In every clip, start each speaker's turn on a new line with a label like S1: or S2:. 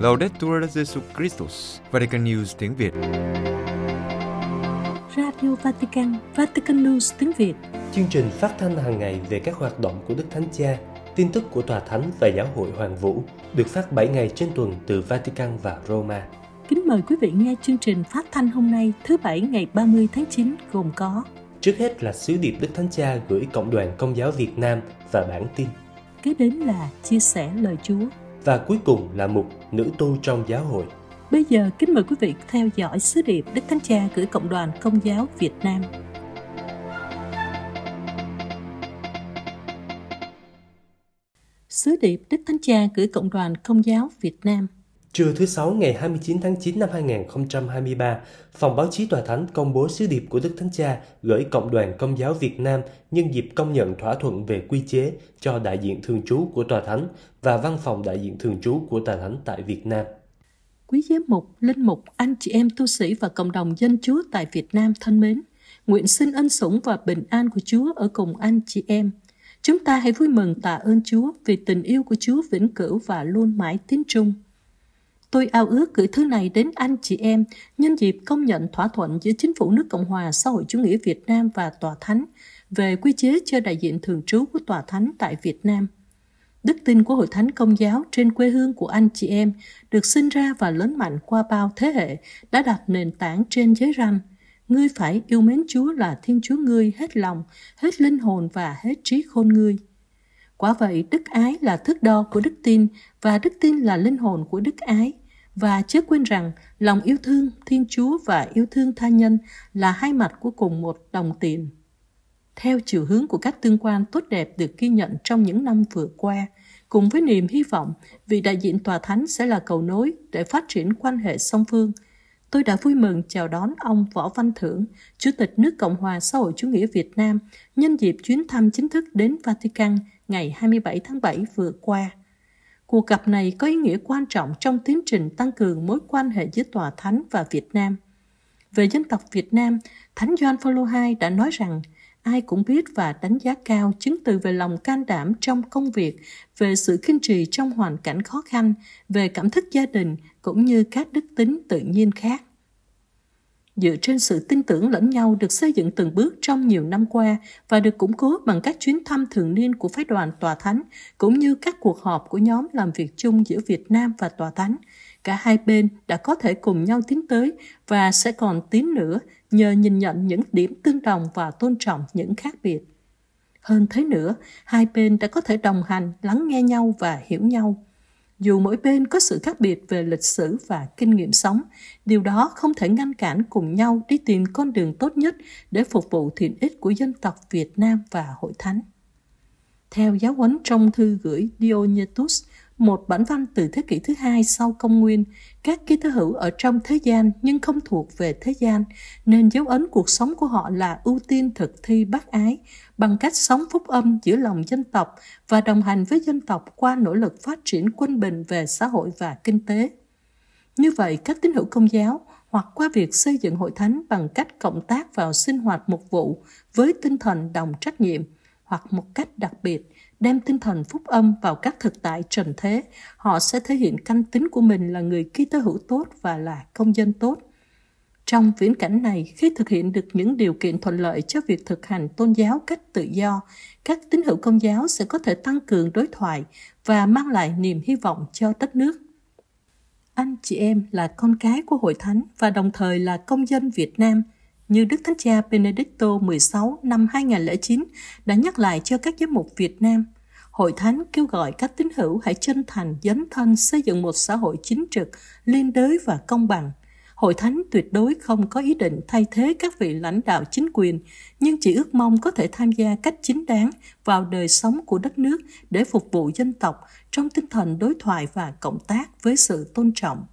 S1: Laudetur Jesu Christus, Vatican News tiếng Việt.
S2: Radio Vatican, Vatican News tiếng Việt.
S3: Chương trình phát thanh hàng ngày về các hoạt động của Đức Thánh Cha, tin tức của Tòa Thánh và Giáo hội Hoàng Vũ được phát 7 ngày trên tuần từ Vatican và Roma.
S2: Kính mời quý vị nghe chương trình phát thanh hôm nay thứ Bảy ngày 30 tháng 9 gồm có
S3: Trước hết là sứ điệp Đức Thánh Cha gửi Cộng đoàn Công giáo Việt Nam và bản tin.
S2: Kế đến là chia sẻ lời Chúa.
S3: Và cuối cùng là mục Nữ tu trong giáo hội.
S2: Bây giờ kính mời quý vị theo dõi sứ điệp Đức Thánh Cha gửi Cộng đoàn Công giáo Việt Nam. Sứ điệp Đức Thánh Cha gửi Cộng đoàn Công giáo Việt Nam
S3: Trưa thứ Sáu ngày 29 tháng 9 năm 2023, Phòng báo chí Tòa Thánh công bố sứ điệp của Đức Thánh Cha gửi Cộng đoàn Công giáo Việt Nam nhân dịp công nhận thỏa thuận về quy chế cho đại diện thường trú của Tòa Thánh và văn phòng đại diện thường trú của Tòa Thánh tại Việt Nam.
S2: Quý giám mục, linh mục, anh chị em tu sĩ và cộng đồng dân Chúa tại Việt Nam thân mến, nguyện xin ân sủng và bình an của Chúa ở cùng anh chị em. Chúng ta hãy vui mừng tạ ơn Chúa vì tình yêu của Chúa vĩnh cửu và luôn mãi tiến trung. Tôi ao ước gửi thứ này đến anh chị em nhân dịp công nhận thỏa thuận giữa Chính phủ nước Cộng hòa xã hội chủ nghĩa Việt Nam và Tòa Thánh về quy chế cho đại diện thường trú của Tòa Thánh tại Việt Nam. Đức tin của Hội Thánh Công giáo trên quê hương của anh chị em được sinh ra và lớn mạnh qua bao thế hệ đã đặt nền tảng trên giới răn. Ngươi phải yêu mến Chúa là Thiên Chúa ngươi hết lòng, hết linh hồn và hết trí khôn ngươi. Quả vậy, đức ái là thước đo của đức tin và đức tin là linh hồn của đức ái. Và chớ quên rằng lòng yêu thương Thiên Chúa và yêu thương tha nhân là hai mặt của cùng một đồng tiền. Theo chiều hướng của các tương quan tốt đẹp được ghi nhận trong những năm vừa qua, cùng với niềm hy vọng vị đại diện tòa thánh sẽ là cầu nối để phát triển quan hệ song phương, tôi đã vui mừng chào đón ông Võ Văn Thưởng, Chủ tịch nước Cộng hòa xã hội chủ nghĩa Việt Nam, nhân dịp chuyến thăm chính thức đến Vatican ngày 27 tháng 7 vừa qua. Cuộc gặp này có ý nghĩa quan trọng trong tiến trình tăng cường mối quan hệ giữa Tòa Thánh và Việt Nam. Về dân tộc Việt Nam, Thánh Gioan Phaolô II đã nói rằng ai cũng biết và đánh giá cao chứng từ về lòng can đảm trong công việc, về sự kiên trì trong hoàn cảnh khó khăn, về cảm thức gia đình cũng như các đức tính tự nhiên khác dựa trên sự tin tưởng lẫn nhau được xây dựng từng bước trong nhiều năm qua và được củng cố bằng các chuyến thăm thường niên của phái đoàn tòa thánh cũng như các cuộc họp của nhóm làm việc chung giữa Việt Nam và tòa thánh. Cả hai bên đã có thể cùng nhau tiến tới và sẽ còn tiến nữa nhờ nhìn nhận những điểm tương đồng và tôn trọng những khác biệt. Hơn thế nữa, hai bên đã có thể đồng hành, lắng nghe nhau và hiểu nhau dù mỗi bên có sự khác biệt về lịch sử và kinh nghiệm sống, điều đó không thể ngăn cản cùng nhau đi tìm con đường tốt nhất để phục vụ thiện ích của dân tộc Việt Nam và hội thánh. Theo giáo huấn trong thư gửi Diognetus, một bản văn từ thế kỷ thứ hai sau công nguyên, các ký tứ hữu ở trong thế gian nhưng không thuộc về thế gian, nên dấu ấn cuộc sống của họ là ưu tiên thực thi bác ái bằng cách sống phúc âm giữa lòng dân tộc và đồng hành với dân tộc qua nỗ lực phát triển quân bình về xã hội và kinh tế. Như vậy, các tín hữu công giáo hoặc qua việc xây dựng hội thánh bằng cách cộng tác vào sinh hoạt mục vụ với tinh thần đồng trách nhiệm hoặc một cách đặc biệt đem tinh thần phúc âm vào các thực tại trần thế, họ sẽ thể hiện căn tính của mình là người Kitô hữu tốt và là công dân tốt. Trong viễn cảnh này, khi thực hiện được những điều kiện thuận lợi cho việc thực hành tôn giáo cách tự do, các tín hữu công giáo sẽ có thể tăng cường đối thoại và mang lại niềm hy vọng cho đất nước. Anh chị em là con cái của hội thánh và đồng thời là công dân Việt Nam – như Đức Thánh Cha Benedicto XVI năm 2009 đã nhắc lại cho các giám mục Việt Nam. Hội Thánh kêu gọi các tín hữu hãy chân thành dấn thân xây dựng một xã hội chính trực, liên đới và công bằng. Hội Thánh tuyệt đối không có ý định thay thế các vị lãnh đạo chính quyền, nhưng chỉ ước mong có thể tham gia cách chính đáng vào đời sống của đất nước để phục vụ dân tộc trong tinh thần đối thoại và cộng tác với sự tôn trọng.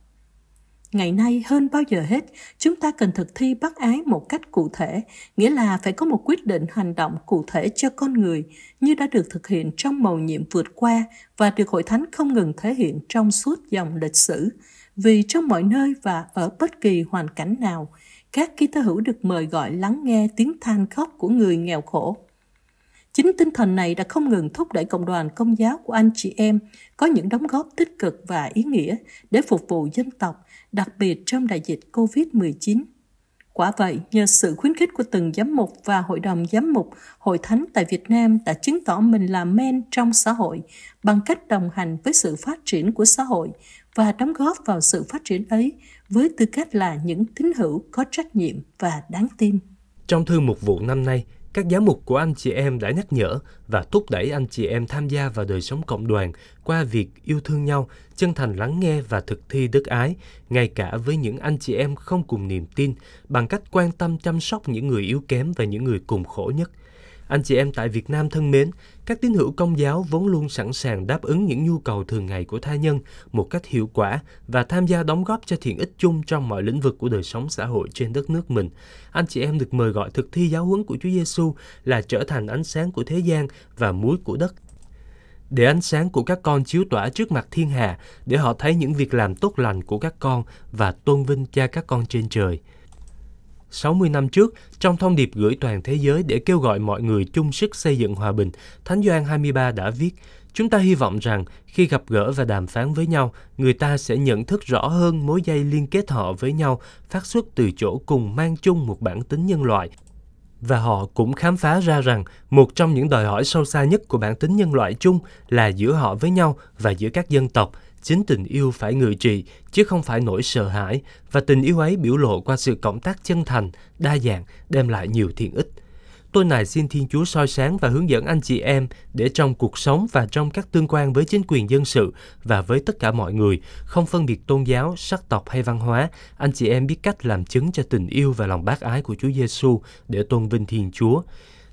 S2: Ngày nay hơn bao giờ hết, chúng ta cần thực thi bác ái một cách cụ thể, nghĩa là phải có một quyết định hành động cụ thể cho con người, như đã được thực hiện trong mầu nhiệm vượt qua và được hội thánh không ngừng thể hiện trong suốt dòng lịch sử. Vì trong mọi nơi và ở bất kỳ hoàn cảnh nào, các ký tơ hữu được mời gọi lắng nghe tiếng than khóc của người nghèo khổ. Chính tinh thần này đã không ngừng thúc đẩy cộng đoàn công giáo của anh chị em có những đóng góp tích cực và ý nghĩa để phục vụ dân tộc, đặc biệt trong đại dịch COVID-19. Quả vậy, nhờ sự khuyến khích của từng giám mục và hội đồng giám mục, hội thánh tại Việt Nam đã chứng tỏ mình là men trong xã hội bằng cách đồng hành với sự phát triển của xã hội và đóng góp vào sự phát triển ấy với tư cách là những tín hữu có trách nhiệm và đáng tin.
S3: Trong thư mục vụ năm nay, các giám mục của anh chị em đã nhắc nhở và thúc đẩy anh chị em tham gia vào đời sống cộng đoàn qua việc yêu thương nhau, chân thành lắng nghe và thực thi đức ái, ngay cả với những anh chị em không cùng niềm tin, bằng cách quan tâm chăm sóc những người yếu kém và những người cùng khổ nhất – anh chị em tại Việt Nam thân mến, các tín hữu công giáo vốn luôn sẵn sàng đáp ứng những nhu cầu thường ngày của tha nhân một cách hiệu quả và tham gia đóng góp cho thiện ích chung trong mọi lĩnh vực của đời sống xã hội trên đất nước mình. Anh chị em được mời gọi thực thi giáo huấn của Chúa Giêsu là trở thành ánh sáng của thế gian và muối của đất để ánh sáng của các con chiếu tỏa trước mặt thiên hạ, để họ thấy những việc làm tốt lành của các con và tôn vinh cha các con trên trời. 60 năm trước, trong thông điệp gửi toàn thế giới để kêu gọi mọi người chung sức xây dựng hòa bình, Thánh Doan 23 đã viết, Chúng ta hy vọng rằng khi gặp gỡ và đàm phán với nhau, người ta sẽ nhận thức rõ hơn mối dây liên kết họ với nhau phát xuất từ chỗ cùng mang chung một bản tính nhân loại. Và họ cũng khám phá ra rằng một trong những đòi hỏi sâu xa nhất của bản tính nhân loại chung là giữa họ với nhau và giữa các dân tộc – Chính tình yêu phải ngự trị, chứ không phải nỗi sợ hãi, và tình yêu ấy biểu lộ qua sự cộng tác chân thành, đa dạng, đem lại nhiều thiện ích. Tôi này xin Thiên Chúa soi sáng và hướng dẫn anh chị em để trong cuộc sống và trong các tương quan với chính quyền dân sự và với tất cả mọi người, không phân biệt tôn giáo, sắc tộc hay văn hóa, anh chị em biết cách làm chứng cho tình yêu và lòng bác ái của Chúa Giêsu để tôn vinh Thiên Chúa.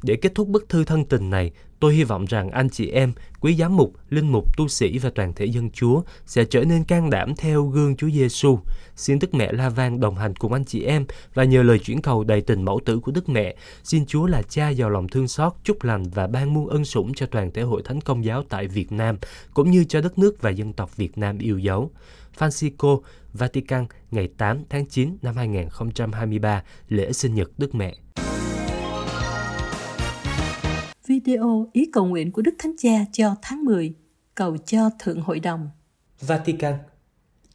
S3: Để kết thúc bức thư thân tình này, tôi hy vọng rằng anh chị em, quý giám mục, linh mục, tu sĩ và toàn thể dân Chúa sẽ trở nên can đảm theo gương Chúa Giêsu. Xin Đức Mẹ La Vang đồng hành cùng anh chị em và nhờ lời chuyển cầu đầy tình mẫu tử của Đức Mẹ, xin Chúa là cha giàu lòng thương xót, chúc lành và ban muôn ân sủng cho toàn thể hội thánh công giáo tại Việt Nam, cũng như cho đất nước và dân tộc Việt Nam yêu dấu. Francisco, Vatican, ngày 8 tháng 9 năm 2023, lễ sinh nhật Đức Mẹ
S2: video ý cầu nguyện của Đức Thánh Cha cho tháng 10, cầu cho Thượng Hội đồng.
S3: Vatican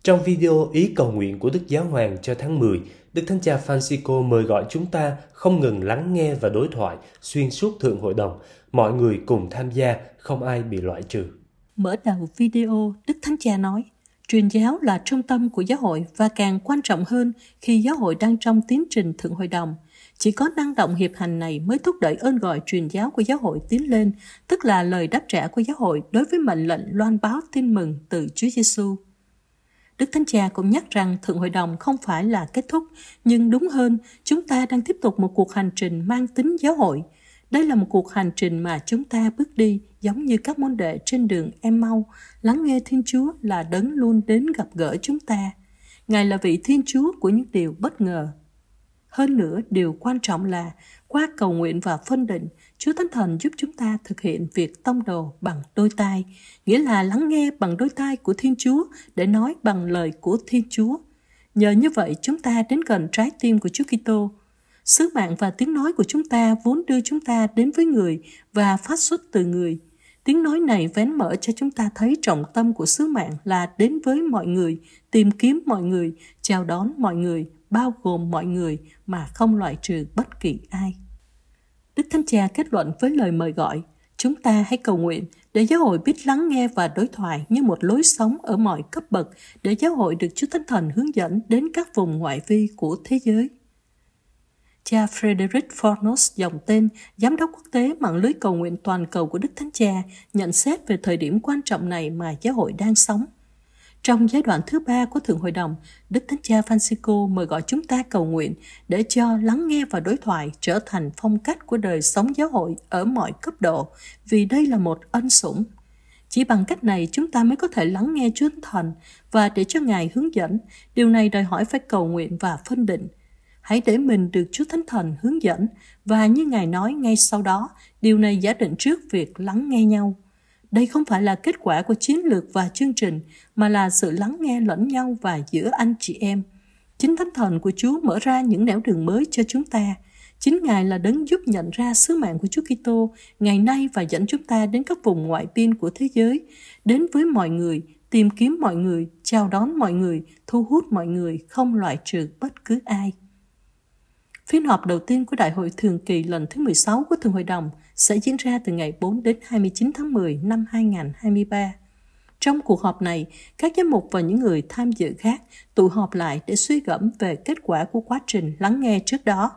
S3: Trong video ý cầu nguyện của Đức Giáo Hoàng cho tháng 10, Đức Thánh Cha Francisco mời gọi chúng ta không ngừng lắng nghe và đối thoại xuyên suốt Thượng Hội đồng, mọi người cùng tham gia, không ai bị loại trừ.
S2: Mở đầu video, Đức Thánh Cha nói, truyền giáo là trung tâm của giáo hội và càng quan trọng hơn khi giáo hội đang trong tiến trình Thượng Hội đồng – chỉ có năng động hiệp hành này mới thúc đẩy ơn gọi truyền giáo của giáo hội tiến lên, tức là lời đáp trả của giáo hội đối với mệnh lệnh loan báo tin mừng từ Chúa Giêsu. Đức Thánh Cha cũng nhắc rằng Thượng Hội đồng không phải là kết thúc, nhưng đúng hơn, chúng ta đang tiếp tục một cuộc hành trình mang tính giáo hội. Đây là một cuộc hành trình mà chúng ta bước đi giống như các môn đệ trên đường em mau, lắng nghe Thiên Chúa là đấng luôn đến gặp gỡ chúng ta. Ngài là vị Thiên Chúa của những điều bất ngờ, hơn nữa, điều quan trọng là qua cầu nguyện và phân định, Chúa Thánh Thần giúp chúng ta thực hiện việc tông đồ bằng đôi tai, nghĩa là lắng nghe bằng đôi tai của Thiên Chúa để nói bằng lời của Thiên Chúa. Nhờ như vậy, chúng ta đến gần trái tim của Chúa Kitô. Sứ mạng và tiếng nói của chúng ta vốn đưa chúng ta đến với người và phát xuất từ người. Tiếng nói này vén mở cho chúng ta thấy trọng tâm của sứ mạng là đến với mọi người, tìm kiếm mọi người, chào đón mọi người bao gồm mọi người mà không loại trừ bất kỳ ai. Đức Thánh Cha kết luận với lời mời gọi, chúng ta hãy cầu nguyện để giáo hội biết lắng nghe và đối thoại như một lối sống ở mọi cấp bậc để giáo hội được Chúa Thánh Thần hướng dẫn đến các vùng ngoại vi của thế giới. Cha Frederick Fornos, dòng tên, Giám đốc quốc tế mạng lưới cầu nguyện toàn cầu của Đức Thánh Cha, nhận xét về thời điểm quan trọng này mà giáo hội đang sống – trong giai đoạn thứ ba của Thượng Hội đồng, Đức Thánh Cha Francisco mời gọi chúng ta cầu nguyện để cho lắng nghe và đối thoại trở thành phong cách của đời sống giáo hội ở mọi cấp độ, vì đây là một ân sủng. Chỉ bằng cách này chúng ta mới có thể lắng nghe Chúa Thần và để cho Ngài hướng dẫn. Điều này đòi hỏi phải cầu nguyện và phân định. Hãy để mình được Chúa Thánh Thần hướng dẫn và như Ngài nói ngay sau đó, điều này giả định trước việc lắng nghe nhau. Đây không phải là kết quả của chiến lược và chương trình, mà là sự lắng nghe lẫn nhau và giữa anh chị em. Chính Thánh Thần của Chúa mở ra những nẻo đường mới cho chúng ta. Chính Ngài là đấng giúp nhận ra sứ mạng của Chúa Kitô ngày nay và dẫn chúng ta đến các vùng ngoại biên của thế giới, đến với mọi người, tìm kiếm mọi người, chào đón mọi người, thu hút mọi người, không loại trừ bất cứ ai. Phiên họp đầu tiên của Đại hội Thường kỳ lần thứ 16 của Thường hội đồng sẽ diễn ra từ ngày 4 đến 29 tháng 10 năm 2023. Trong cuộc họp này, các giám mục và những người tham dự khác tụ họp lại để suy gẫm về kết quả của quá trình lắng nghe trước đó.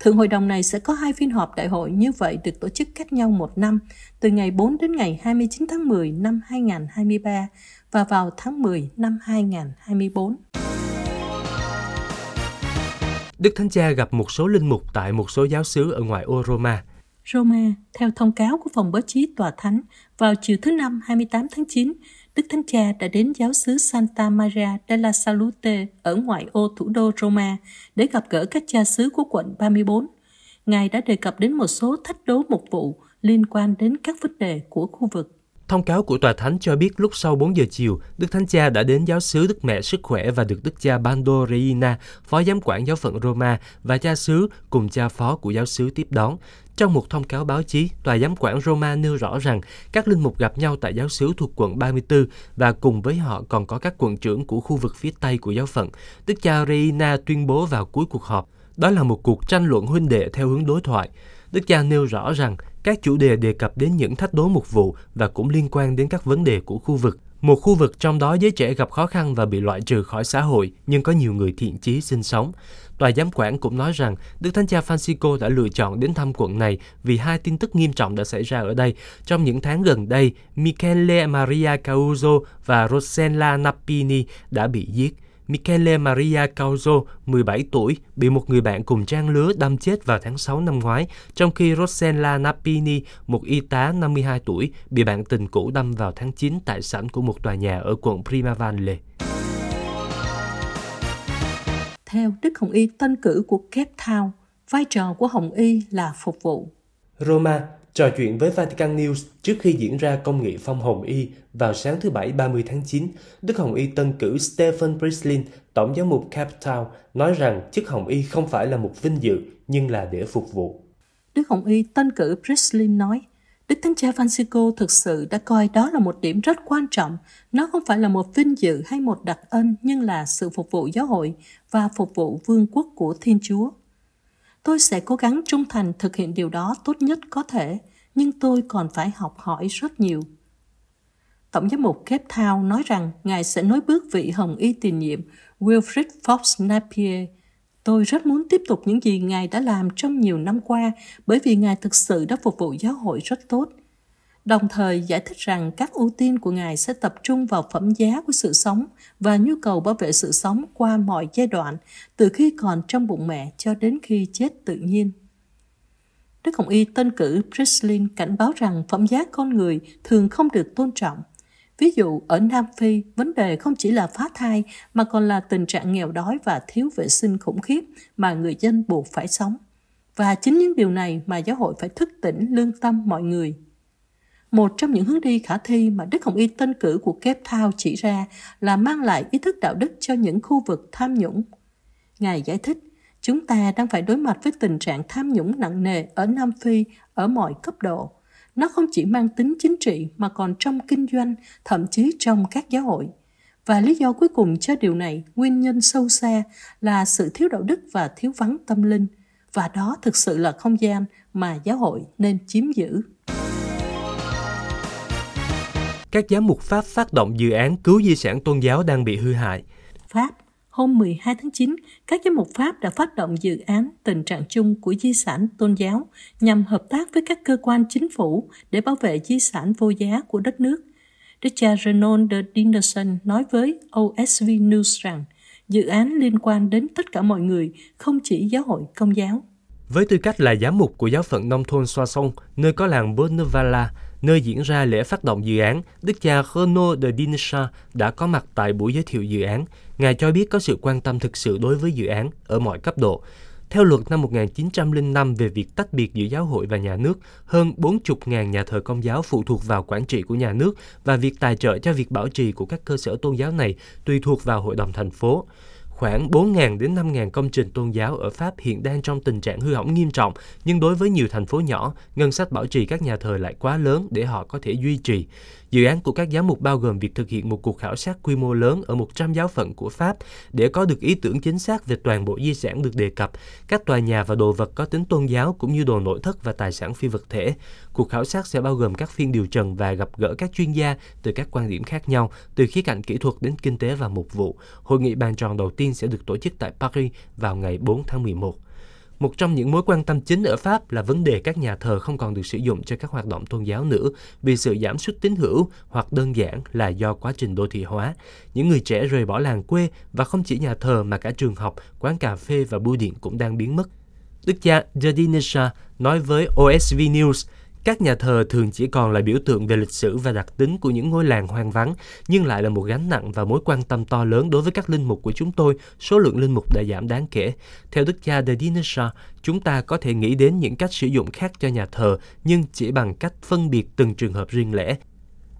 S2: Thượng hội đồng này sẽ có hai phiên họp đại hội như vậy được tổ chức cách nhau một năm, từ ngày 4 đến ngày 29 tháng 10 năm 2023 và vào tháng 10 năm 2024.
S3: Đức Thánh Cha gặp một số linh mục tại một số giáo xứ ở ngoài ô Roma.
S2: Roma, theo thông cáo của phòng báo chí tòa thánh, vào chiều thứ Năm 28 tháng 9, Đức Thánh Cha đã đến giáo xứ Santa Maria della Salute ở ngoại ô thủ đô Roma để gặp gỡ các cha xứ của quận 34. Ngài đã đề cập đến một số thách đố mục vụ liên quan đến các vấn đề của khu vực.
S3: Thông cáo của Tòa Thánh cho biết lúc sau 4 giờ chiều, Đức Thánh Cha đã đến giáo xứ Đức Mẹ Sức Khỏe và được Đức cha Bando Reina, phó giám quản giáo phận Roma và cha xứ cùng cha phó của giáo xứ tiếp đón. Trong một thông cáo báo chí, Tòa giám quản Roma nêu rõ rằng các linh mục gặp nhau tại giáo xứ thuộc quận 34 và cùng với họ còn có các quận trưởng của khu vực phía Tây của giáo phận. Đức cha Reina tuyên bố vào cuối cuộc họp, đó là một cuộc tranh luận huynh đệ theo hướng đối thoại. Đức cha nêu rõ rằng các chủ đề đề cập đến những thách đố mục vụ và cũng liên quan đến các vấn đề của khu vực. Một khu vực trong đó giới trẻ gặp khó khăn và bị loại trừ khỏi xã hội, nhưng có nhiều người thiện chí sinh sống. Tòa giám quản cũng nói rằng Đức Thánh Cha Francisco đã lựa chọn đến thăm quận này vì hai tin tức nghiêm trọng đã xảy ra ở đây. Trong những tháng gần đây, Michele Maria Causo và Rosella Nappini đã bị giết. Michele Maria Causo, 17 tuổi, bị một người bạn cùng trang lứa đâm chết vào tháng 6 năm ngoái, trong khi Rossella Nappini, một y tá 52 tuổi, bị bạn tình cũ đâm vào tháng 9 tại sảnh của một tòa nhà ở quận Primavalle.
S2: Theo Đức Hồng Y tân cử của Cape Town, vai trò của Hồng Y là phục vụ.
S3: Roma, Trò chuyện với Vatican News trước khi diễn ra công nghị phong Hồng Y vào sáng thứ Bảy 30 tháng 9, Đức Hồng Y tân cử Stephen Priestlin, Tổng giám mục Cape Town, nói rằng chức Hồng Y không phải là một vinh dự, nhưng là để phục vụ.
S2: Đức Hồng Y tân cử Priestlin nói, Đức Thánh Cha Francisco thực sự đã coi đó là một điểm rất quan trọng. Nó không phải là một vinh dự hay một đặc ân, nhưng là sự phục vụ giáo hội và phục vụ vương quốc của Thiên Chúa. Tôi sẽ cố gắng trung thành thực hiện điều đó tốt nhất có thể, nhưng tôi còn phải học hỏi rất nhiều. Tổng giám mục Cape Town nói rằng Ngài sẽ nối bước vị hồng y tiền nhiệm Wilfrid Fox Napier. Tôi rất muốn tiếp tục những gì Ngài đã làm trong nhiều năm qua bởi vì Ngài thực sự đã phục vụ giáo hội rất tốt – đồng thời giải thích rằng các ưu tiên của Ngài sẽ tập trung vào phẩm giá của sự sống và nhu cầu bảo vệ sự sống qua mọi giai đoạn, từ khi còn trong bụng mẹ cho đến khi chết tự nhiên. Đức Hồng Y tân cử Prislin cảnh báo rằng phẩm giá con người thường không được tôn trọng. Ví dụ, ở Nam Phi, vấn đề không chỉ là phá thai mà còn là tình trạng nghèo đói và thiếu vệ sinh khủng khiếp mà người dân buộc phải sống. Và chính những điều này mà giáo hội phải thức tỉnh lương tâm mọi người – một trong những hướng đi khả thi mà Đức Hồng Y tân cử của Cape Town chỉ ra là mang lại ý thức đạo đức cho những khu vực tham nhũng. Ngài giải thích, chúng ta đang phải đối mặt với tình trạng tham nhũng nặng nề ở Nam Phi ở mọi cấp độ. Nó không chỉ mang tính chính trị mà còn trong kinh doanh, thậm chí trong các giáo hội. Và lý do cuối cùng cho điều này, nguyên nhân sâu xa là sự thiếu đạo đức và thiếu vắng tâm linh. Và đó thực sự là không gian mà giáo hội nên chiếm giữ
S3: các giám mục Pháp phát động dự án cứu di sản tôn giáo đang bị hư hại.
S2: Pháp Hôm 12 tháng 9, các giám mục Pháp đã phát động dự án tình trạng chung của di sản tôn giáo nhằm hợp tác với các cơ quan chính phủ để bảo vệ di sản vô giá của đất nước. Đức cha Renon de Dinderson nói với OSV News rằng dự án liên quan đến tất cả mọi người, không chỉ giáo hội công giáo.
S3: Với tư cách là giám mục của giáo phận nông thôn Xoa Sông, nơi có làng Bonnevala, nơi diễn ra lễ phát động dự án, Đức cha Renaud de Dinesha đã có mặt tại buổi giới thiệu dự án. Ngài cho biết có sự quan tâm thực sự đối với dự án ở mọi cấp độ. Theo luật năm 1905 về việc tách biệt giữa giáo hội và nhà nước, hơn 40.000 nhà thờ công giáo phụ thuộc vào quản trị của nhà nước và việc tài trợ cho việc bảo trì của các cơ sở tôn giáo này tùy thuộc vào hội đồng thành phố. Khoảng 4.000 đến 5.000 công trình tôn giáo ở Pháp hiện đang trong tình trạng hư hỏng nghiêm trọng, nhưng đối với nhiều thành phố nhỏ, ngân sách bảo trì các nhà thờ lại quá lớn để họ có thể duy trì. Dự án của các giám mục bao gồm việc thực hiện một cuộc khảo sát quy mô lớn ở 100 giáo phận của Pháp để có được ý tưởng chính xác về toàn bộ di sản được đề cập, các tòa nhà và đồ vật có tính tôn giáo cũng như đồ nội thất và tài sản phi vật thể. Cuộc khảo sát sẽ bao gồm các phiên điều trần và gặp gỡ các chuyên gia từ các quan điểm khác nhau, từ khía cạnh kỹ thuật đến kinh tế và mục vụ. Hội nghị bàn tròn đầu tiên sẽ được tổ chức tại Paris vào ngày 4 tháng 11. Một trong những mối quan tâm chính ở Pháp là vấn đề các nhà thờ không còn được sử dụng cho các hoạt động tôn giáo nữa vì sự giảm sút tín hữu hoặc đơn giản là do quá trình đô thị hóa. Những người trẻ rời bỏ làng quê và không chỉ nhà thờ mà cả trường học, quán cà phê và bưu điện cũng đang biến mất. Đức cha Jadinesha nói với OSV News các nhà thờ thường chỉ còn là biểu tượng về lịch sử và đặc tính của những ngôi làng hoang vắng, nhưng lại là một gánh nặng và mối quan tâm to lớn đối với các linh mục của chúng tôi. Số lượng linh mục đã giảm đáng kể. Theo đức cha De Dinesha, chúng ta có thể nghĩ đến những cách sử dụng khác cho nhà thờ, nhưng chỉ bằng cách phân biệt từng trường hợp riêng lẻ.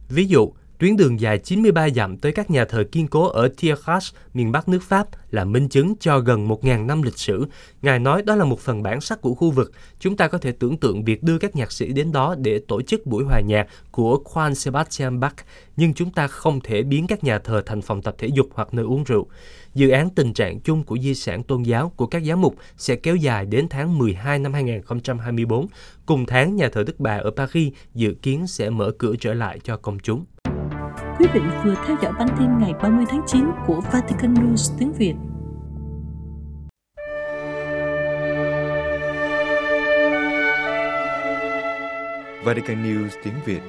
S3: Ví dụ, Tuyến đường dài 93 dặm tới các nhà thờ kiên cố ở Thiers, miền Bắc nước Pháp là minh chứng cho gần 1.000 năm lịch sử. Ngài nói đó là một phần bản sắc của khu vực. Chúng ta có thể tưởng tượng việc đưa các nhạc sĩ đến đó để tổ chức buổi hòa nhạc của Juan Sebastian Bach, nhưng chúng ta không thể biến các nhà thờ thành phòng tập thể dục hoặc nơi uống rượu. Dự án tình trạng chung của di sản tôn giáo của các giám mục sẽ kéo dài đến tháng 12 năm 2024. Cùng tháng, nhà thờ Đức Bà ở Paris dự kiến sẽ mở cửa trở lại cho công chúng.
S2: Quý vị vừa theo dõi bản tin ngày 30 tháng 9 của Vatican News tiếng Việt.
S1: Vatican News tiếng Việt.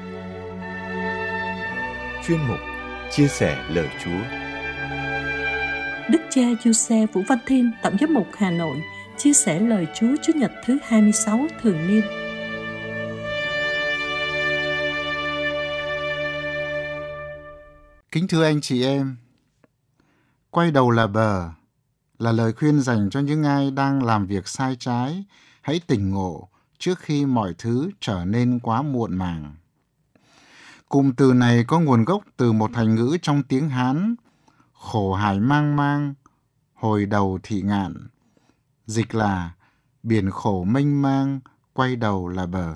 S1: Chuyên mục Chia sẻ lời Chúa.
S2: Đức cha Giuse Vũ Văn Thiên, Tổng giám mục Hà Nội, chia sẻ lời Chúa Chúa Nhật thứ 26 thường niên
S4: Kính thưa anh chị em, quay đầu là bờ là lời khuyên dành cho những ai đang làm việc sai trái, hãy tỉnh ngộ trước khi mọi thứ trở nên quá muộn màng. Cụm từ này có nguồn gốc từ một thành ngữ trong tiếng Hán, khổ hải mang mang, hồi đầu thị ngạn. Dịch là biển khổ mênh mang, quay đầu là bờ.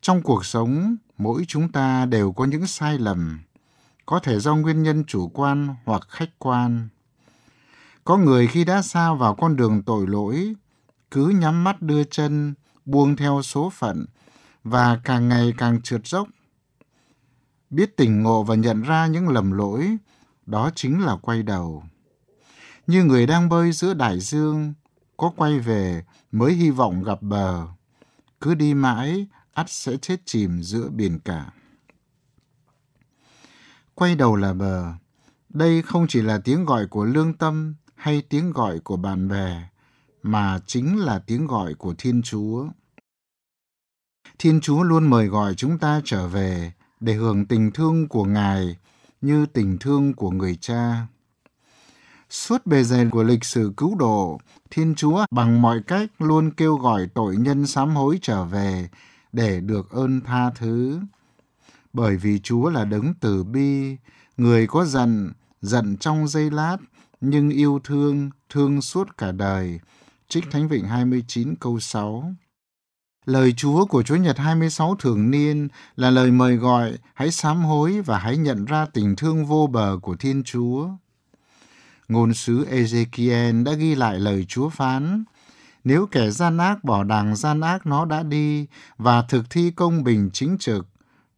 S4: Trong cuộc sống, mỗi chúng ta đều có những sai lầm, có thể do nguyên nhân chủ quan hoặc khách quan. Có người khi đã xa vào con đường tội lỗi, cứ nhắm mắt đưa chân, buông theo số phận và càng ngày càng trượt dốc. Biết tỉnh ngộ và nhận ra những lầm lỗi, đó chính là quay đầu. Như người đang bơi giữa đại dương, có quay về mới hy vọng gặp bờ. Cứ đi mãi, ắt sẽ chết chìm giữa biển cả quay đầu là bờ. Đây không chỉ là tiếng gọi của lương tâm hay tiếng gọi của bạn bè, mà chính là tiếng gọi của Thiên Chúa. Thiên Chúa luôn mời gọi chúng ta trở về để hưởng tình thương của Ngài như tình thương của người cha. Suốt bề dày của lịch sử cứu độ, Thiên Chúa bằng mọi cách luôn kêu gọi tội nhân sám hối trở về để được ơn tha thứ bởi vì Chúa là đấng từ bi, người có giận, giận trong giây lát, nhưng yêu thương, thương suốt cả đời. Trích Thánh Vịnh 29 câu 6 Lời Chúa của Chúa Nhật 26 thường niên là lời mời gọi hãy sám hối và hãy nhận ra tình thương vô bờ của Thiên Chúa. Ngôn sứ Ezekiel đã ghi lại lời Chúa phán, nếu kẻ gian ác bỏ đàng gian ác nó đã đi và thực thi công bình chính trực,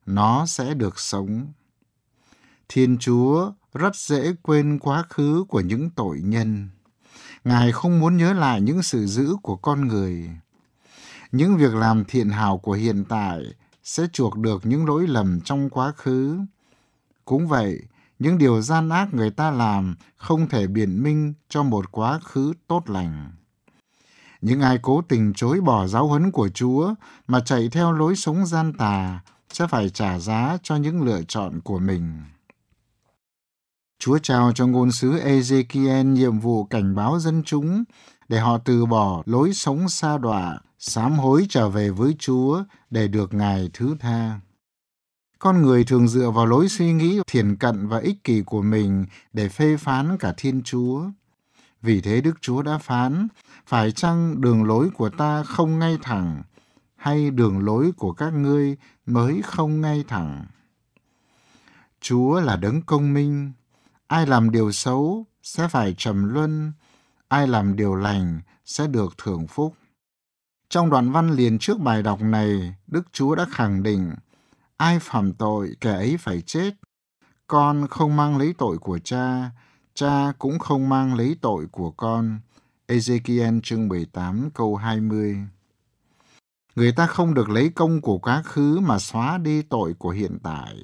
S4: nó sẽ được sống. Thiên Chúa rất dễ quên quá khứ của những tội nhân. Ngài không muốn nhớ lại những sự dữ của con người. Những việc làm thiện hảo của hiện tại sẽ chuộc được những lỗi lầm trong quá khứ. Cũng vậy, những điều gian ác người ta làm không thể biện minh cho một quá khứ tốt lành. Những ai cố tình chối bỏ giáo huấn của Chúa mà chạy theo lối sống gian tà sẽ phải trả giá cho những lựa chọn của mình. Chúa trao cho ngôn sứ Ezekiel nhiệm vụ cảnh báo dân chúng để họ từ bỏ lối sống xa đọa, sám hối trở về với Chúa để được Ngài thứ tha. Con người thường dựa vào lối suy nghĩ thiền cận và ích kỷ của mình để phê phán cả Thiên Chúa. Vì thế Đức Chúa đã phán, phải chăng đường lối của ta không ngay thẳng, hay đường lối của các ngươi mới không ngay thẳng? Chúa là đấng công minh, ai làm điều xấu sẽ phải trầm luân, ai làm điều lành sẽ được thưởng phúc. Trong đoạn văn liền trước bài đọc này, Đức Chúa đã khẳng định, ai phạm tội kẻ ấy phải chết. Con không mang lấy tội của cha, cha cũng không mang lấy tội của con. Ezekiel chương 18 câu 20 Người ta không được lấy công của quá khứ mà xóa đi tội của hiện tại.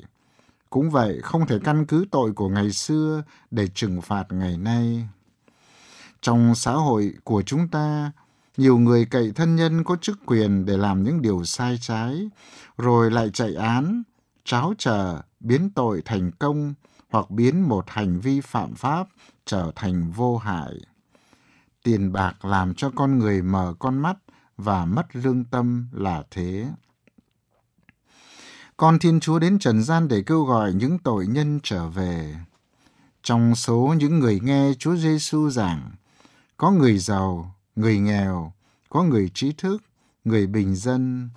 S4: Cũng vậy, không thể căn cứ tội của ngày xưa để trừng phạt ngày nay. Trong xã hội của chúng ta, nhiều người cậy thân nhân có chức quyền để làm những điều sai trái, rồi lại chạy án, tráo chờ biến tội thành công hoặc biến một hành vi phạm pháp trở thành vô hại. Tiền bạc làm cho con người mở con mắt và mất lương tâm là thế. Con Thiên Chúa đến trần gian để kêu gọi những tội nhân trở về. Trong số những người nghe Chúa Giêsu giảng, có người giàu, người nghèo, có người trí thức, người bình dân,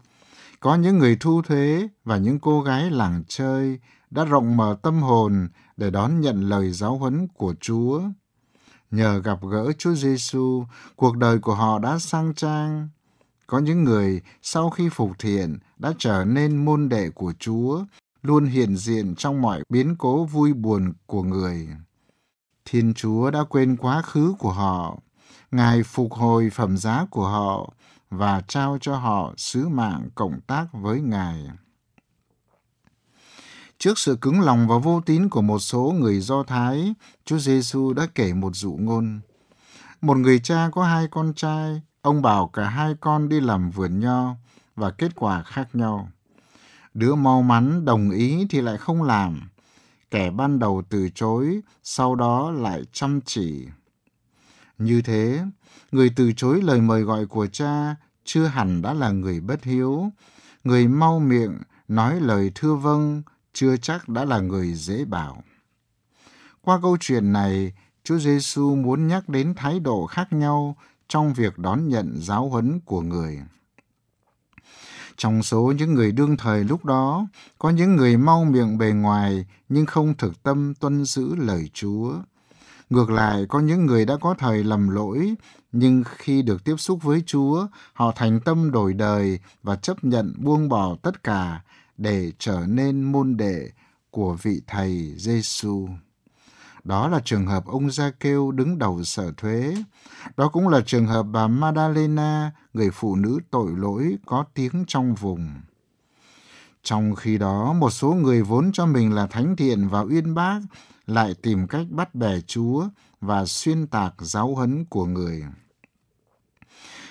S4: có những người thu thuế và những cô gái làng chơi đã rộng mở tâm hồn để đón nhận lời giáo huấn của Chúa. Nhờ gặp gỡ Chúa Giêsu, cuộc đời của họ đã sang trang. Có những người sau khi phục thiện đã trở nên môn đệ của Chúa, luôn hiện diện trong mọi biến cố vui buồn của người. Thiên Chúa đã quên quá khứ của họ, Ngài phục hồi phẩm giá của họ và trao cho họ sứ mạng cộng tác với Ngài. Trước sự cứng lòng và vô tín của một số người Do Thái, Chúa Giêsu đã kể một dụ ngôn. Một người cha có hai con trai, ông bảo cả hai con đi làm vườn nho và kết quả khác nhau. Đứa mau mắn đồng ý thì lại không làm, kẻ ban đầu từ chối, sau đó lại chăm chỉ. Như thế, người từ chối lời mời gọi của cha chưa hẳn đã là người bất hiếu. Người mau miệng nói lời thưa vâng chưa chắc đã là người dễ bảo. Qua câu chuyện này, Chúa Giêsu muốn nhắc đến thái độ khác nhau trong việc đón nhận giáo huấn của người. Trong số những người đương thời lúc đó, có những người mau miệng bề ngoài nhưng không thực tâm tuân giữ lời Chúa. Ngược lại, có những người đã có thời lầm lỗi, nhưng khi được tiếp xúc với Chúa, họ thành tâm đổi đời và chấp nhận buông bỏ tất cả để trở nên môn đệ của vị thầy Giêsu. Đó là trường hợp ông Gia Kêu đứng đầu sở thuế. Đó cũng là trường hợp bà Madalena, người phụ nữ tội lỗi có tiếng trong vùng. Trong khi đó, một số người vốn cho mình là thánh thiện và uyên bác lại tìm cách bắt bẻ Chúa và xuyên tạc giáo huấn của người.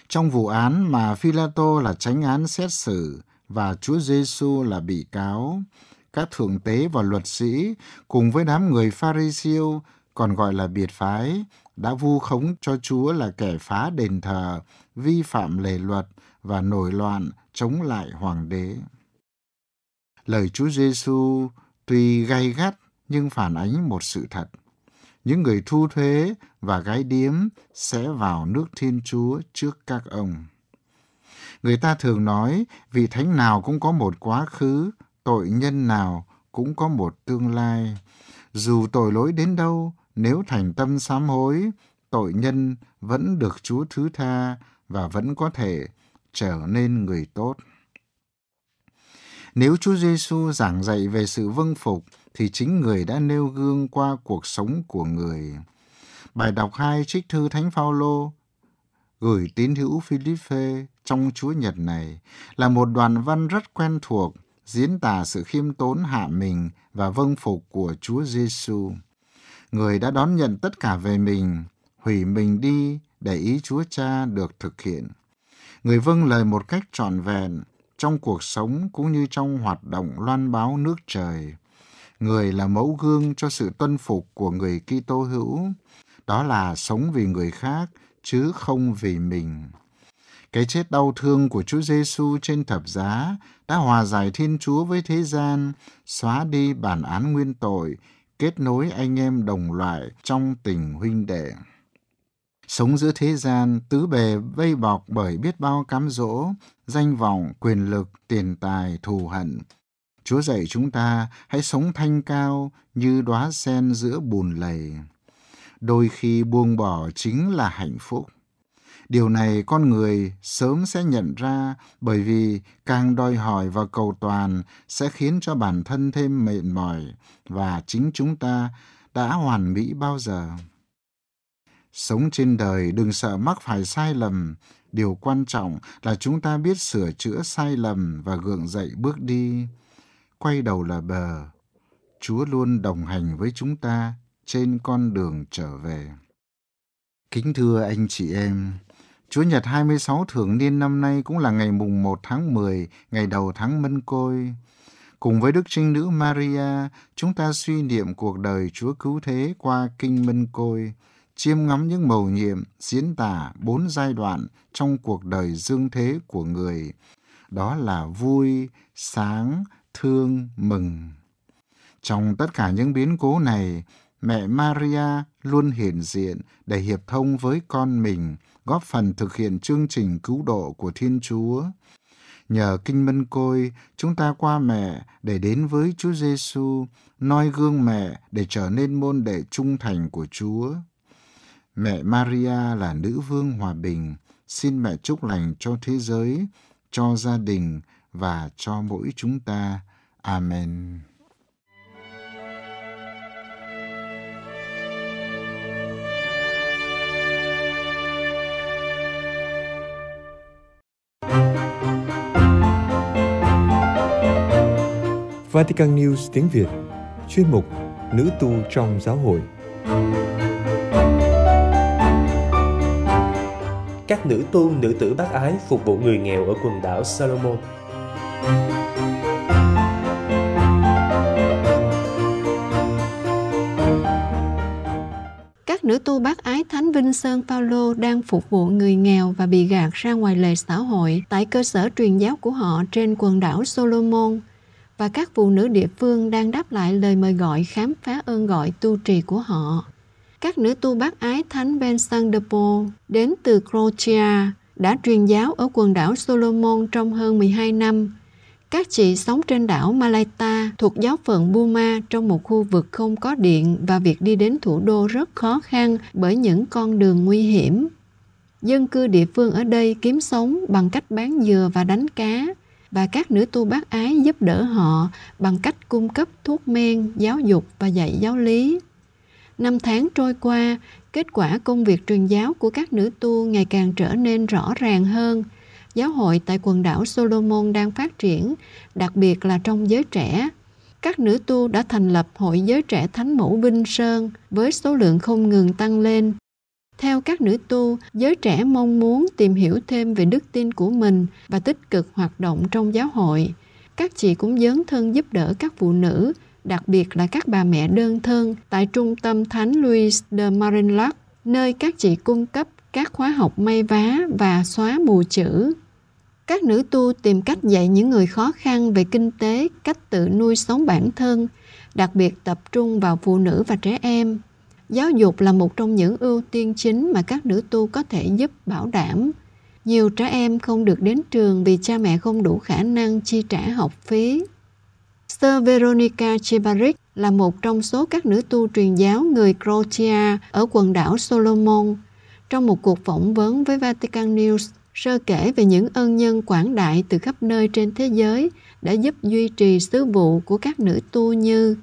S4: Trong vụ án mà Philato là tránh án xét xử và Chúa Giêsu là bị cáo, các thượng tế và luật sĩ cùng với đám người Pharisêu còn gọi là biệt phái đã vu khống cho Chúa là kẻ phá đền thờ, vi phạm lề luật và nổi loạn chống lại hoàng đế. Lời Chúa Giêsu tuy gay gắt nhưng phản ánh một sự thật. Những người thu thuế và gái điếm sẽ vào nước Thiên Chúa trước các ông. Người ta thường nói vị thánh nào cũng có một quá khứ, tội nhân nào cũng có một tương lai. Dù tội lỗi đến đâu, nếu thành tâm sám hối, tội nhân vẫn được Chúa thứ tha và vẫn có thể trở nên người tốt. Nếu Chúa Giêsu giảng dạy về sự vâng phục thì chính người đã nêu gương qua cuộc sống của người. Bài đọc 2 trích thư Thánh Phaolô gửi tín hữu Philippe trong Chúa Nhật này là một đoạn văn rất quen thuộc, diễn tả sự khiêm tốn hạ mình và vâng phục của Chúa Giêsu. Người đã đón nhận tất cả về mình, hủy mình đi để ý Chúa Cha được thực hiện. Người vâng lời một cách trọn vẹn trong cuộc sống cũng như trong hoạt động loan báo nước trời người là mẫu gương cho sự tuân phục của người Kitô hữu, đó là sống vì người khác chứ không vì mình. Cái chết đau thương của Chúa Giêsu trên thập giá đã hòa giải Thiên Chúa với thế gian, xóa đi bản án nguyên tội, kết nối anh em đồng loại trong tình huynh đệ. Sống giữa thế gian, tứ bề vây bọc bởi biết bao cám dỗ, danh vọng, quyền lực, tiền tài, thù hận. Chúa dạy chúng ta hãy sống thanh cao như đóa sen giữa bùn lầy. Đôi khi buông bỏ chính là hạnh phúc. Điều này con người sớm sẽ nhận ra bởi vì càng đòi hỏi và cầu toàn sẽ khiến cho bản thân thêm mệt mỏi và chính chúng ta đã hoàn mỹ bao giờ. Sống trên đời đừng sợ mắc phải sai lầm, điều quan trọng là chúng ta biết sửa chữa sai lầm và gượng dậy bước đi. Quay đầu là bờ. Chúa luôn đồng hành với chúng ta trên con đường trở về. Kính thưa anh chị em, Chúa Nhật 26 thường niên năm nay cũng là ngày mùng 1 tháng 10, ngày đầu tháng Mân Côi. Cùng với Đức Trinh Nữ Maria, chúng ta suy niệm cuộc đời Chúa Cứu Thế qua Kinh Mân Côi, chiêm ngắm những mầu nhiệm diễn tả bốn giai đoạn trong cuộc đời dương thế của người. Đó là vui, sáng, thương, mừng. Trong tất cả những biến cố này, mẹ Maria luôn hiện diện để hiệp thông với con mình, góp phần thực hiện chương trình cứu độ của Thiên Chúa. Nhờ kinh mân côi, chúng ta qua mẹ để đến với Chúa Giêsu, noi gương mẹ để trở nên môn đệ trung thành của Chúa. Mẹ Maria là nữ vương hòa bình, xin mẹ chúc lành cho thế giới, cho gia đình và cho mỗi chúng ta. Amen.
S1: Vatican News tiếng Việt Chuyên mục Nữ tu trong giáo hội.
S3: Các nữ tu nữ tử bác ái phục vụ người nghèo ở quần đảo Salomon.
S5: Các nữ tu bác ái Thánh Vinh Sơn Paulo đang phục vụ người nghèo và bị gạt ra ngoài lề xã hội tại cơ sở truyền giáo của họ trên quần đảo Solomon – và các phụ nữ địa phương đang đáp lại lời mời gọi khám phá ơn gọi tu trì của họ. Các nữ tu bác ái Thánh Vincent de Paul đến từ Croatia đã truyền giáo ở quần đảo Solomon trong hơn 12 năm. Các chị sống trên đảo Malaita thuộc giáo phận Burma trong một khu vực không có điện và việc đi đến thủ đô rất khó khăn bởi những con đường nguy hiểm. Dân cư địa phương ở đây kiếm sống bằng cách bán dừa và đánh cá, và các nữ tu bác ái giúp đỡ họ bằng cách cung cấp thuốc men, giáo dục và dạy giáo lý. Năm tháng trôi qua, kết quả công việc truyền giáo của các nữ tu ngày càng trở nên rõ ràng hơn. Giáo hội tại quần đảo Solomon đang phát triển, đặc biệt là trong giới trẻ. Các nữ tu đã thành lập Hội Giới Trẻ Thánh Mẫu Vinh Sơn với số lượng không ngừng tăng lên theo các nữ tu, giới trẻ mong muốn tìm hiểu thêm về đức tin của mình và tích cực hoạt động trong giáo hội. Các chị cũng dấn thân giúp đỡ các phụ nữ, đặc biệt là các bà mẹ đơn thân tại trung tâm Thánh Louis de Marinlac, nơi các chị cung cấp các khóa học may vá và xóa mù chữ. Các nữ tu tìm cách dạy những người khó khăn về kinh tế, cách tự nuôi sống bản thân, đặc biệt tập trung vào phụ nữ và trẻ em Giáo dục là một trong những ưu tiên chính mà các nữ tu có thể giúp bảo đảm. Nhiều trẻ em không được đến trường vì cha mẹ không đủ khả năng chi trả học phí. Sir Veronica Chebaric là một trong số các nữ tu truyền giáo người Croatia ở quần đảo Solomon. Trong một cuộc phỏng vấn với Vatican News, sơ kể về những ân nhân quảng đại từ khắp nơi trên thế giới đã giúp duy trì sứ vụ của các nữ tu như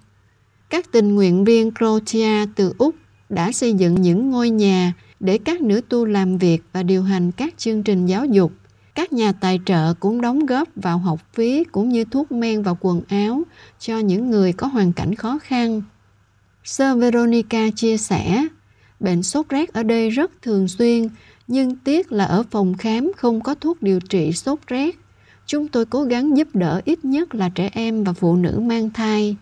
S5: các tình nguyện viên Croatia từ Úc đã xây dựng những ngôi nhà để các nữ tu làm việc và điều hành các chương trình giáo dục. Các nhà tài trợ cũng đóng góp vào học phí cũng như thuốc men và quần áo cho những người có hoàn cảnh khó khăn. Sơ Veronica chia sẻ, bệnh sốt rét ở đây rất thường xuyên, nhưng tiếc là ở phòng khám không có thuốc điều trị sốt rét. Chúng tôi cố gắng giúp đỡ ít nhất là trẻ em và phụ nữ mang thai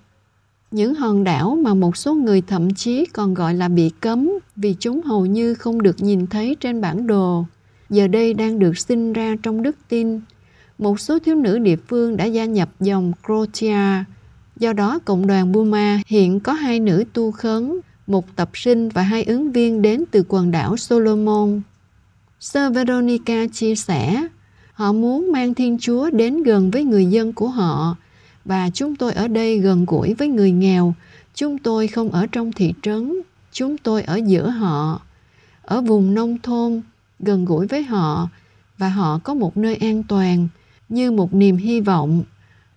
S5: những hòn đảo mà một số người thậm chí còn gọi là bị cấm vì chúng hầu như không được nhìn thấy trên bản đồ. giờ đây đang được sinh ra trong đức tin. Một số thiếu nữ địa phương đã gia nhập dòng Croatia. Do đó, cộng đoàn Burma hiện có hai nữ tu khấn, một tập sinh và hai ứng viên đến từ quần đảo Solomon. Sơ Veronica chia sẻ, họ muốn mang Thiên Chúa đến gần với người dân của họ và chúng tôi ở đây gần gũi với người nghèo. Chúng tôi không ở trong thị trấn, chúng tôi ở giữa họ, ở vùng nông thôn, gần gũi với họ. Và họ có một nơi an toàn như một niềm hy vọng.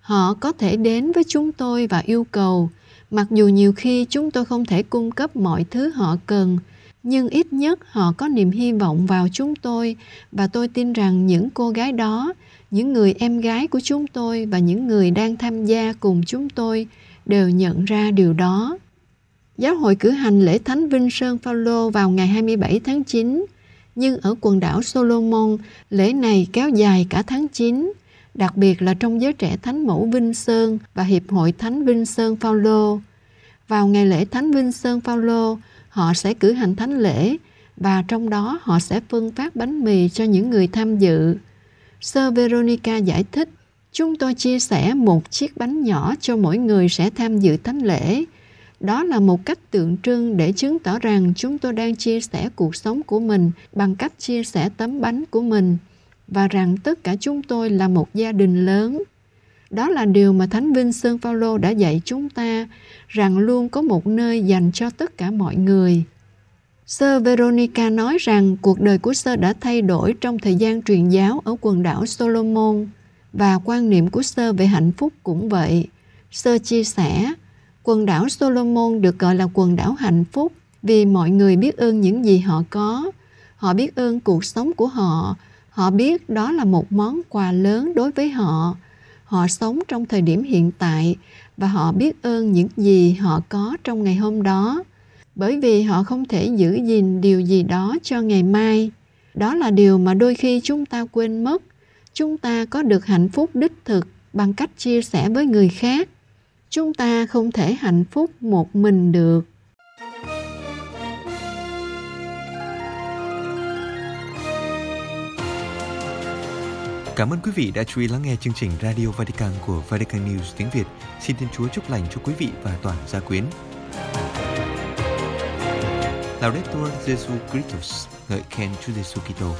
S5: Họ có thể đến với chúng tôi và yêu cầu, mặc dù nhiều khi chúng tôi không thể cung cấp mọi thứ họ cần, nhưng ít nhất họ có niềm hy vọng vào chúng tôi. Và tôi tin rằng những cô gái đó những người em gái của chúng tôi và những người đang tham gia cùng chúng tôi đều nhận ra điều đó. Giáo hội cử hành lễ Thánh Vinh Sơn Phaolô vào ngày 27 tháng 9, nhưng ở quần đảo Solomon, lễ này kéo dài cả tháng 9, đặc biệt là trong giới trẻ Thánh Mẫu Vinh Sơn và Hiệp hội Thánh Vinh Sơn Phaolô. Vào ngày lễ Thánh Vinh Sơn Phaolô, họ sẽ cử hành thánh lễ và trong đó họ sẽ phân phát bánh mì cho những người tham dự. Sơ Veronica giải thích, chúng tôi chia sẻ một chiếc bánh nhỏ cho mỗi người sẽ tham dự thánh lễ. Đó là một cách tượng trưng để chứng tỏ rằng chúng tôi đang chia sẻ cuộc sống của mình bằng cách chia sẻ tấm bánh của mình và rằng tất cả chúng tôi là một gia đình lớn. Đó là điều mà Thánh Vinh Sơn Phaolô đã dạy chúng ta rằng luôn có một nơi dành cho tất cả mọi người. Sơ Veronica nói rằng cuộc đời của Sơ đã thay đổi trong thời gian truyền giáo ở quần đảo Solomon và quan niệm của Sơ về hạnh phúc cũng vậy. Sơ chia sẻ, quần đảo Solomon được gọi là quần đảo hạnh phúc vì mọi người biết ơn những gì họ có. Họ biết ơn cuộc sống của họ. Họ biết đó là một món quà lớn đối với họ. Họ sống trong thời điểm hiện tại và họ biết ơn những gì họ có trong ngày hôm đó bởi vì họ không thể giữ gìn điều gì đó cho ngày mai đó là điều mà đôi khi chúng ta quên mất chúng ta có được hạnh phúc đích thực bằng cách chia sẻ với người khác chúng ta không thể hạnh phúc một mình được
S1: Cảm ơn quý vị đã chú ý lắng nghe chương trình Radio Vatican của Vatican News tiếng Việt. Xin Thiên Chúa chúc lành cho quý vị và toàn gia quyến. Laudetur Jesu Christus, eh, ngợi khen Chúa Giêsu Kitô.